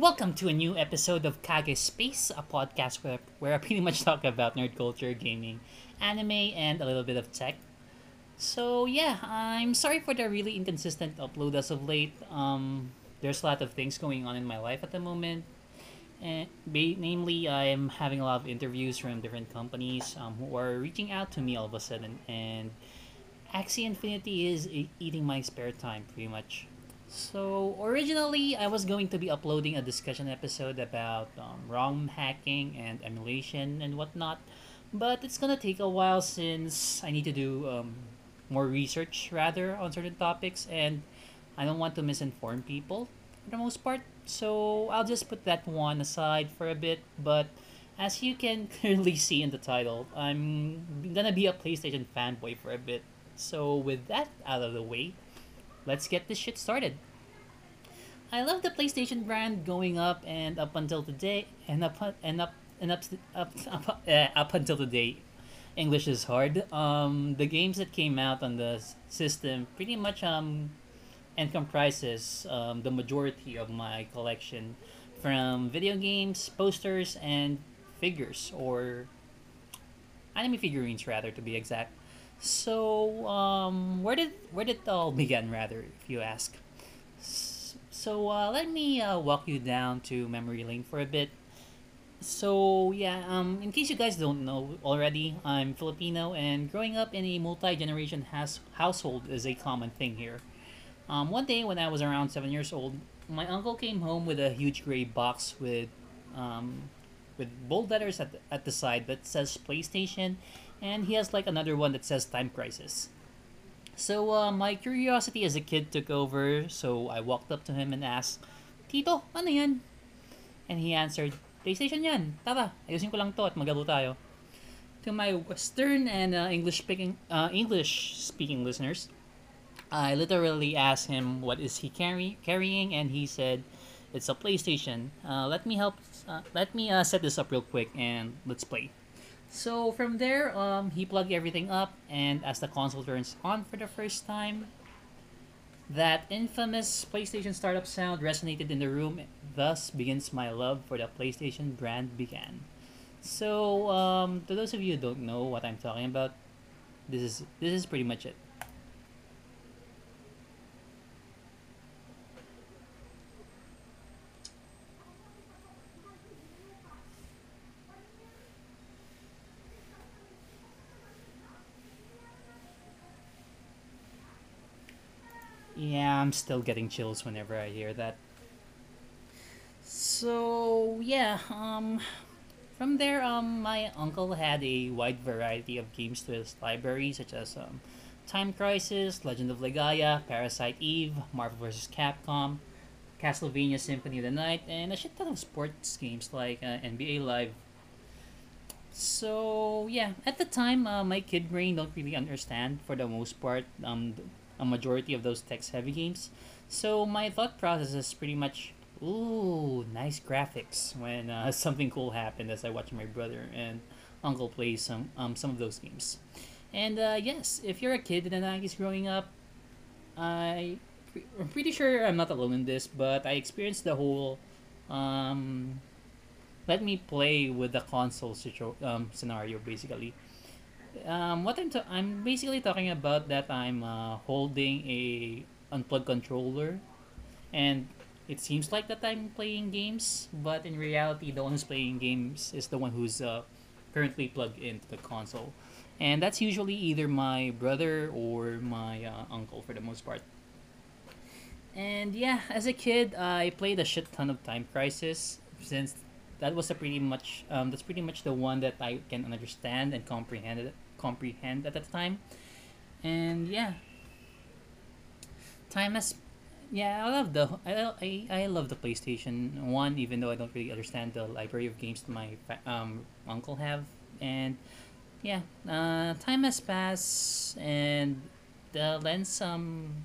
Welcome to a new episode of Kage Space, a podcast where, where I pretty much talk about nerd culture, gaming, anime, and a little bit of tech. So yeah, I'm sorry for the really inconsistent upload as of late. Um, there's a lot of things going on in my life at the moment. And ba- namely, I'm having a lot of interviews from different companies um, who are reaching out to me all of a sudden, and Axie Infinity is eating my spare time pretty much. So originally, I was going to be uploading a discussion episode about um, ROM hacking and emulation and whatnot, but it's gonna take a while since I need to do um, more research rather on certain topics, and I don't want to misinform people for the most part. So I'll just put that one aside for a bit. But as you can clearly see in the title, I'm gonna be a PlayStation fanboy for a bit. So with that out of the way, let's get this shit started. I love the PlayStation brand going up and up until today, and up and up and up up up, uh, up until today. English is hard. Um, the games that came out on the system pretty much um and comprises um, the majority of my collection from video games, posters, and figures or anime figurines rather to be exact. So, um, where did where did it all begin, rather, if you ask? So, uh, let me uh, walk you down to memory lane for a bit. So, yeah, um, in case you guys don't know already, I'm Filipino, and growing up in a multi generation has- household is a common thing here. Um, one day when I was around seven years old, my uncle came home with a huge gray box with, um, with bold letters at the, at the side that says PlayStation, and he has like another one that says Time Crisis. So uh, my curiosity as a kid took over, so I walked up to him and asked, Tito, ano yan? And he answered, PlayStation yan. Tara, ayusin ko lang to at maglaro tayo. To my Western and uh, English speaking uh, English speaking listeners, I literally asked him what is he carry carrying, and he said, "It's a PlayStation. Uh, let me help. Uh, let me uh, set this up real quick, and let's play." So from there, um, he plugged everything up, and as the console turns on for the first time, that infamous PlayStation startup sound resonated in the room. Thus begins my love for the PlayStation brand began. So, um, to those of you who don't know what I'm talking about, this is this is pretty much it. Yeah, I'm still getting chills whenever I hear that. So yeah, um, from there, um, my uncle had a wide variety of games to his library, such as um, Time Crisis, Legend of Legaia, Parasite Eve, Marvel vs. Capcom, Castlevania Symphony of the Night, and a shit ton of sports games like uh, NBA Live. So yeah, at the time, uh, my kid brain don't really understand for the most part um, a majority of those text-heavy games. So my thought process is pretty much, ooh, nice graphics when uh, something cool happened as I watch my brother and uncle play some um, some of those games. And uh, yes, if you're a kid in the 90s growing up, I, I'm pretty sure I'm not alone in this, but I experienced the whole um, let me play with the console situ- um, scenario basically. Um, what I'm I'm basically talking about that I'm uh, holding a unplugged controller, and it seems like that I'm playing games, but in reality, the one who's playing games is the one who's uh, currently plugged into the console, and that's usually either my brother or my uh, uncle for the most part. And yeah, as a kid, I played a shit ton of Time Crisis since that was a pretty much um, that's pretty much the one that I can understand and comprehend comprehend at that time. And yeah, time has yeah, I love the I, I, I love the PlayStation One, even though I don't really understand the library of games that my um uncle have. And yeah, uh, time has passed, and the lens um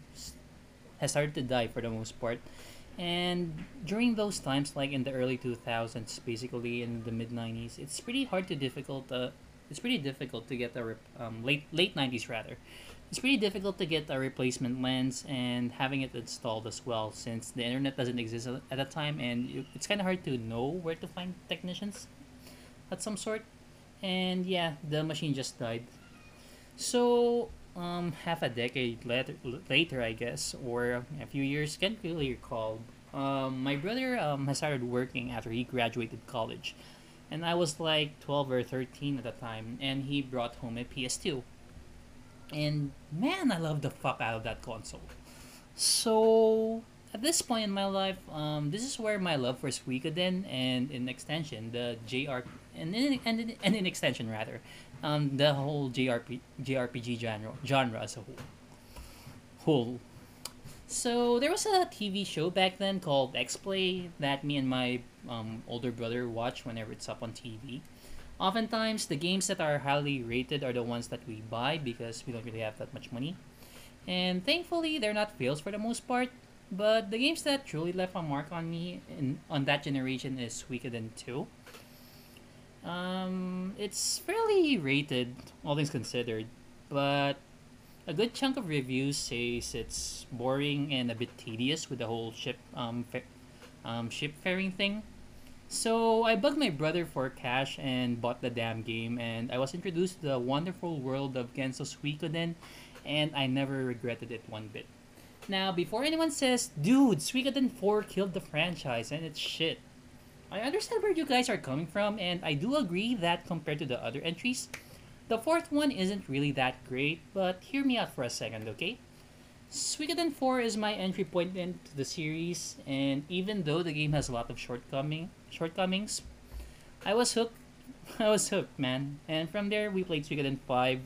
has started to die for the most part. And during those times, like in the early two thousands, basically in the mid nineties, it's pretty hard to difficult. Uh, it's pretty difficult to get a rep- um, late late nineties rather, It's pretty difficult to get a replacement lens and having it installed as well since the internet doesn't exist at that time and it's kind of hard to know where to find technicians at some sort. And yeah, the machine just died. So, um, half a decade later, later I guess, or a few years, can't really recall. Um, my brother um, has started working after he graduated college, and I was like 12 or 13 at the time, and he brought home a PS2. And man, I love the fuck out of that console. So, at this point in my life, um, this is where my love for Suikoden and in extension, the JR and in, and in, and in extension rather, um, the whole JRP, JRPG genre genre as a whole. Whole. So there was a TV show back then called X Play that me and my um, older brother watch whenever it's up on TV. Oftentimes, the games that are highly rated are the ones that we buy because we don't really have that much money. And thankfully, they're not fails for the most part. But the games that truly left a mark on me in, on that generation is Suikoden 2. Um, it's fairly rated, all things considered, but a good chunk of reviews says it's boring and a bit tedious with the whole ship um, fa- um ship faring thing. So I bugged my brother for cash and bought the damn game, and I was introduced to the wonderful world of Genso Suikoden, and I never regretted it one bit. Now, before anyone says, dude, Suikoden 4 killed the franchise and it's shit, I understand where you guys are coming from, and I do agree that compared to the other entries, the fourth one isn't really that great, but hear me out for a second, okay? Suikoden 4 is my entry point into the series, and even though the game has a lot of shortcoming shortcomings, I was hooked. I was hooked, man. And from there, we played Suikoden 5,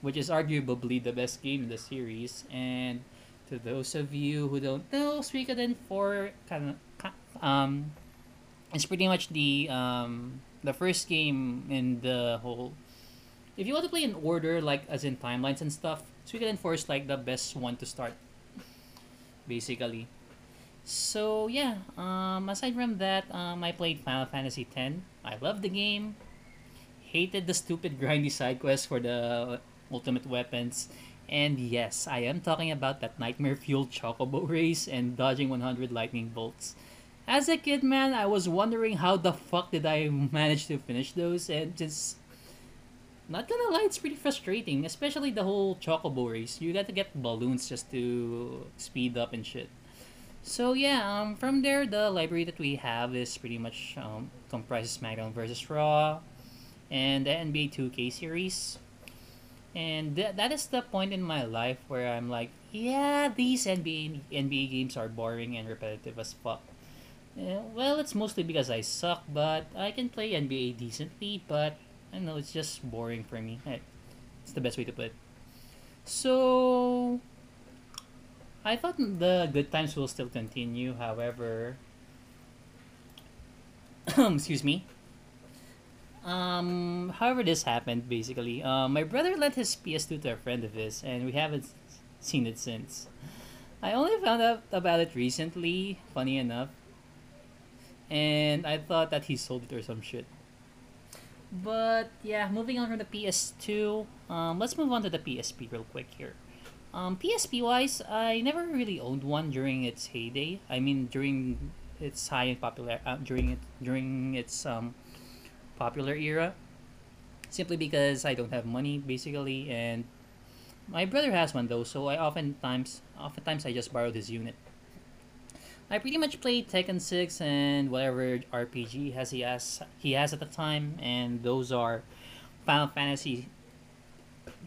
which is arguably the best game in the series. And to those of you who don't know, Suikoden 4 kind of um, it's pretty much the um, the first game in the whole. If you want to play in order, like as in timelines and stuff, Suikoden 4 is like the best one to start. Basically. So yeah, um, aside from that, um, I played Final Fantasy X. I loved the game. Hated the stupid grindy side quests for the ultimate weapons. And yes, I am talking about that nightmare fueled chocobo race and dodging 100 lightning bolts. As a kid, man, I was wondering how the fuck did I manage to finish those, and just not gonna lie, it's pretty frustrating, especially the whole chocobo race. You got to get balloons just to speed up and shit. So yeah, um, from there, the library that we have is pretty much um, comprises SmackDown versus Raw, and the NBA 2K series. And th- that is the point in my life where I'm like, yeah, these NBA NBA games are boring and repetitive as fuck. Yeah, well, it's mostly because I suck, but I can play NBA decently, but I know, it's just boring for me. It's the best way to put it. So, I thought the good times will still continue, however, excuse me. Um, however, this happened basically. Uh, my brother lent his PS2 to a friend of his, and we haven't seen it since. I only found out about it recently, funny enough, and I thought that he sold it or some shit. But yeah, moving on from the PS2, um, let's move on to the PSP real quick here. Um, PSP wise, I never really owned one during its heyday. I mean, during its high popular, uh, during it during its um, popular era. Simply because I don't have money, basically, and my brother has one though, so I oftentimes, oftentimes I just borrowed his unit. I pretty much played Tekken 6 and whatever RPG has he has he has at the time, and those are Final Fantasy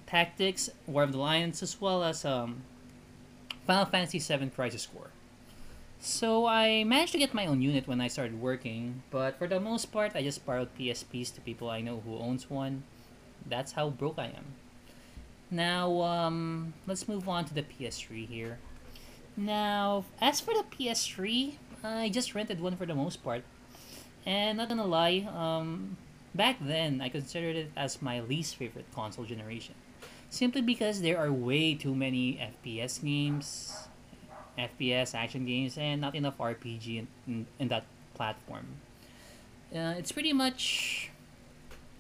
Tactics, War of the Lions, as well as um, Final Fantasy VII Crisis Core. So I managed to get my own unit when I started working, but for the most part, I just borrowed PSPs to people I know who owns one. That's how broke I am. Now, um, let's move on to the PS3 here. Now, as for the PS3, I just rented one for the most part. And not gonna lie, um, back then I considered it as my least favorite console generation. Simply because there are way too many FPS games, FPS action games, and not enough RPG in, in, in that platform. Uh, it's pretty much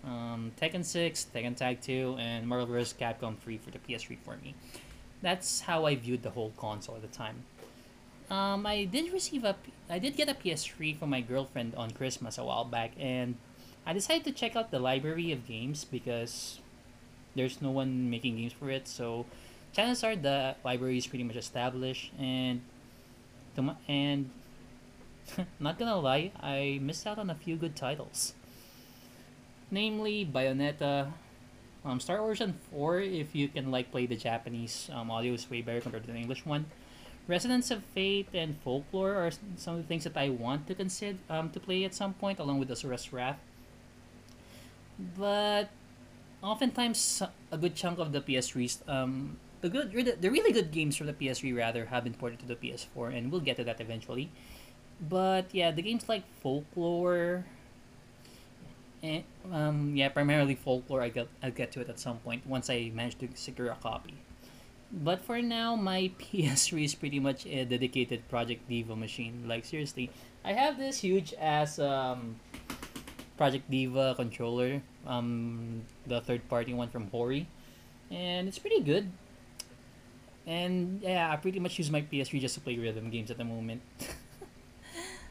um, Tekken 6, Tekken Tag 2, and Marvel vs. Capcom 3 for the PS3 for me. That's how I viewed the whole console at the time. Um, I did receive a, I did get a PS3 from my girlfriend on Christmas a while back, and I decided to check out the library of games because there's no one making games for it. So chances are the library is pretty much established, and and not gonna lie, I missed out on a few good titles namely Bayonetta, um, Star Ocean 4 if you can like play the Japanese um, audio is way better compared to the English one. Resonance of Fate and Folklore are some of the things that I want to consider um, to play at some point along with Asura's Wrath. But oftentimes a good chunk of the PS3's um, the good the really good games from the PS3 rather have been ported to the PS4 and we'll get to that eventually. But yeah, the games like Folklore, and, um, yeah, primarily folklore. I get I'll get to it at some point once I manage to secure a copy. But for now, my PS3 is pretty much a dedicated Project Diva machine. Like seriously, I have this huge ass um, Project Diva controller, um, the third party one from Hori, and it's pretty good. And yeah, I pretty much use my PS3 just to play rhythm games at the moment.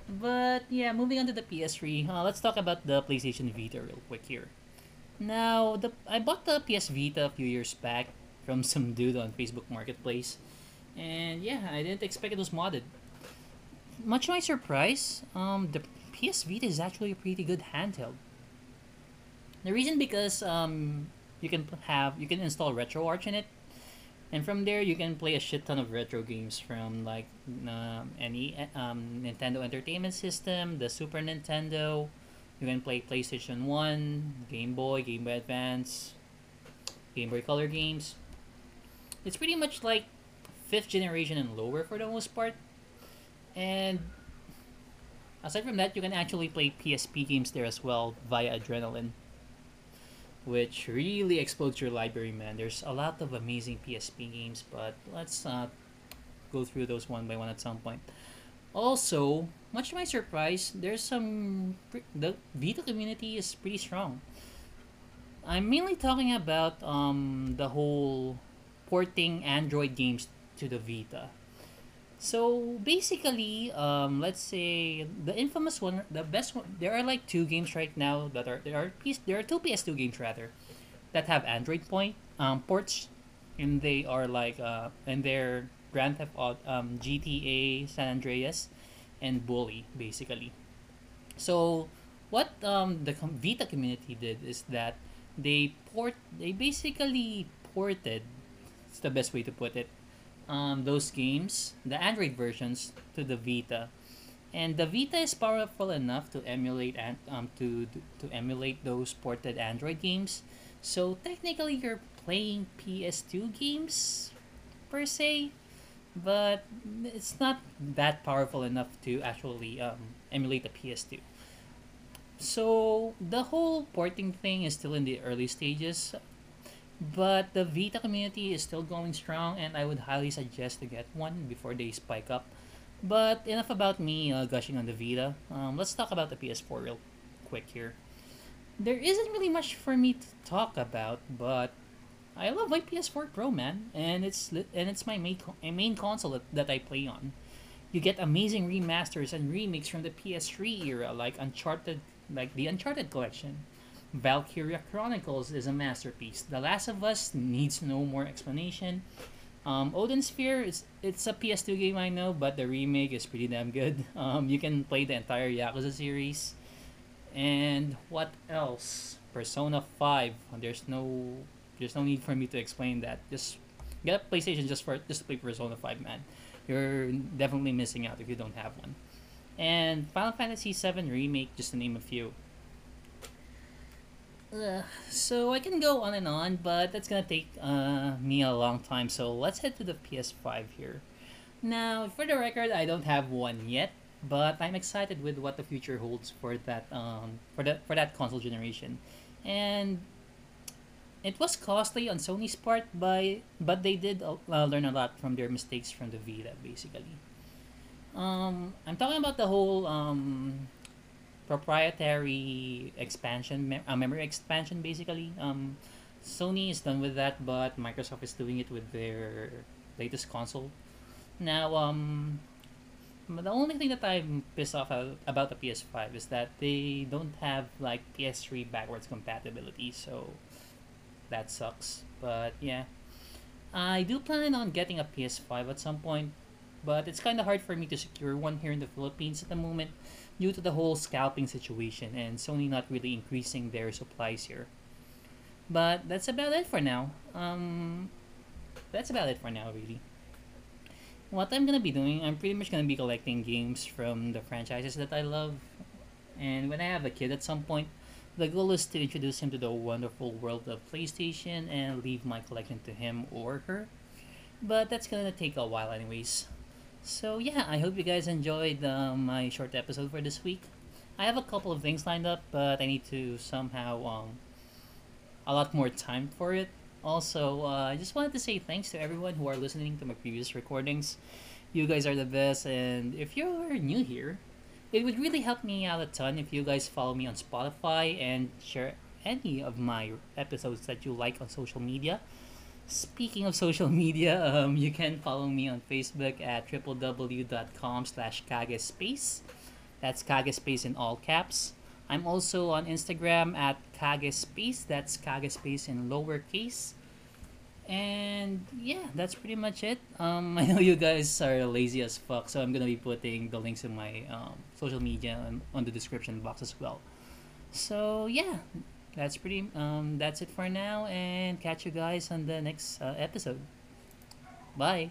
But yeah, moving on to the PS3, uh, let's talk about the PlayStation Vita real quick here. Now, the I bought the PS Vita a few years back from some dude on Facebook Marketplace, and yeah, I didn't expect it was modded. Much to my surprise, um, the PS Vita is actually a pretty good handheld. The reason because um, you can have you can install RetroArch in it, and from there you can play a shit ton of retro games from like uh, any um, Nintendo Entertainment System, the Super Nintendo. You can play PlayStation One, Game Boy, Game Boy Advance, Game Boy Color games. It's pretty much like fifth generation and lower for the most part. And aside from that, you can actually play PSP games there as well via Adrenaline which really explodes your library, man. There's a lot of amazing PSP games, but let's uh, go through those one by one at some point. Also, much to my surprise, there's some the Vita community is pretty strong. I'm mainly talking about um, the whole porting Android games to the Vita. So basically, um, let's say the infamous one, the best one. There are like two games right now that are there are PS, there are two PS2 games rather, that have Android point um, ports, and they are like uh, and they're Grand Theft Auto, um, GTA San Andreas, and Bully basically. So what um, the Vita community did is that they port they basically ported. It's the best way to put it um, those games, the Android versions, to the Vita. And the Vita is powerful enough to emulate and um, to to emulate those ported Android games. So technically, you're playing PS2 games per se, but it's not that powerful enough to actually um, emulate the PS2. So the whole porting thing is still in the early stages but the Vita community is still going strong, and I would highly suggest to get one before they spike up. But enough about me uh, gushing on the Vita. Um, let's talk about the PS4 real quick here. There isn't really much for me to talk about, but I love my PS4 Pro, man, and it's and it's my main main console that, that I play on. You get amazing remasters and remakes from the PS3 era, like Uncharted, like the Uncharted collection Valkyria Chronicles is a masterpiece. The Last of Us needs no more explanation. Um, Odin Sphere is it's a PS2 game I know, but the remake is pretty damn good. Um, you can play the entire Yakuza series. And what else? Persona 5. There's no there's no need for me to explain that. Just get a PlayStation just for just to play Persona 5, man. You're definitely missing out if you don't have one. And Final Fantasy 7 remake, just to name a few. So I can go on and on, but that's gonna take uh, me a long time. So let's head to the PS5 here. Now, for the record, I don't have one yet, but I'm excited with what the future holds for that um for that for that console generation, and it was costly on Sony's part, by but they did uh, learn a lot from their mistakes from the Vita, basically. Um, I'm talking about the whole um, proprietary expansion, mem- uh, memory expansion, basically. Um, Sony is done with that, but Microsoft is doing it with their latest console. Now, um, the only thing that I'm pissed off about the PS5 is that they don't have like PS3 backwards compatibility, so that sucks. But yeah, I do plan on getting a PS5 at some point, but it's kind of hard for me to secure one here in the Philippines at the moment due to the whole scalping situation and Sony not really increasing their supplies here. But that's about it for now. Um, that's about it for now, really. What I'm gonna be doing, I'm pretty much gonna be collecting games from the franchises that I love. And when I have a kid at some point, the goal is to introduce him to the wonderful world of PlayStation and leave my collection to him or her. But that's gonna take a while, anyways. So, yeah, I hope you guys enjoyed uh, my short episode for this week. I have a couple of things lined up, but I need to somehow um, a lot more time for it. Also, uh, I just wanted to say thanks to everyone who are listening to my previous recordings. You guys are the best, and if you're new here, it would really help me out a ton if you guys follow me on Spotify and share any of my episodes that you like on social media. Speaking of social media, um, you can follow me on Facebook at www.com slash kagespace. That's kagespace in all caps. I'm also on Instagram at kagespace. That's kagespace in lowercase. And yeah, that's pretty much it. Um, I know you guys are lazy as fuck, so I'm gonna be putting the links in my um, social media and on the description box as well. So yeah, that's pretty. Um, that's it for now, and catch you guys on the next uh, episode. Bye.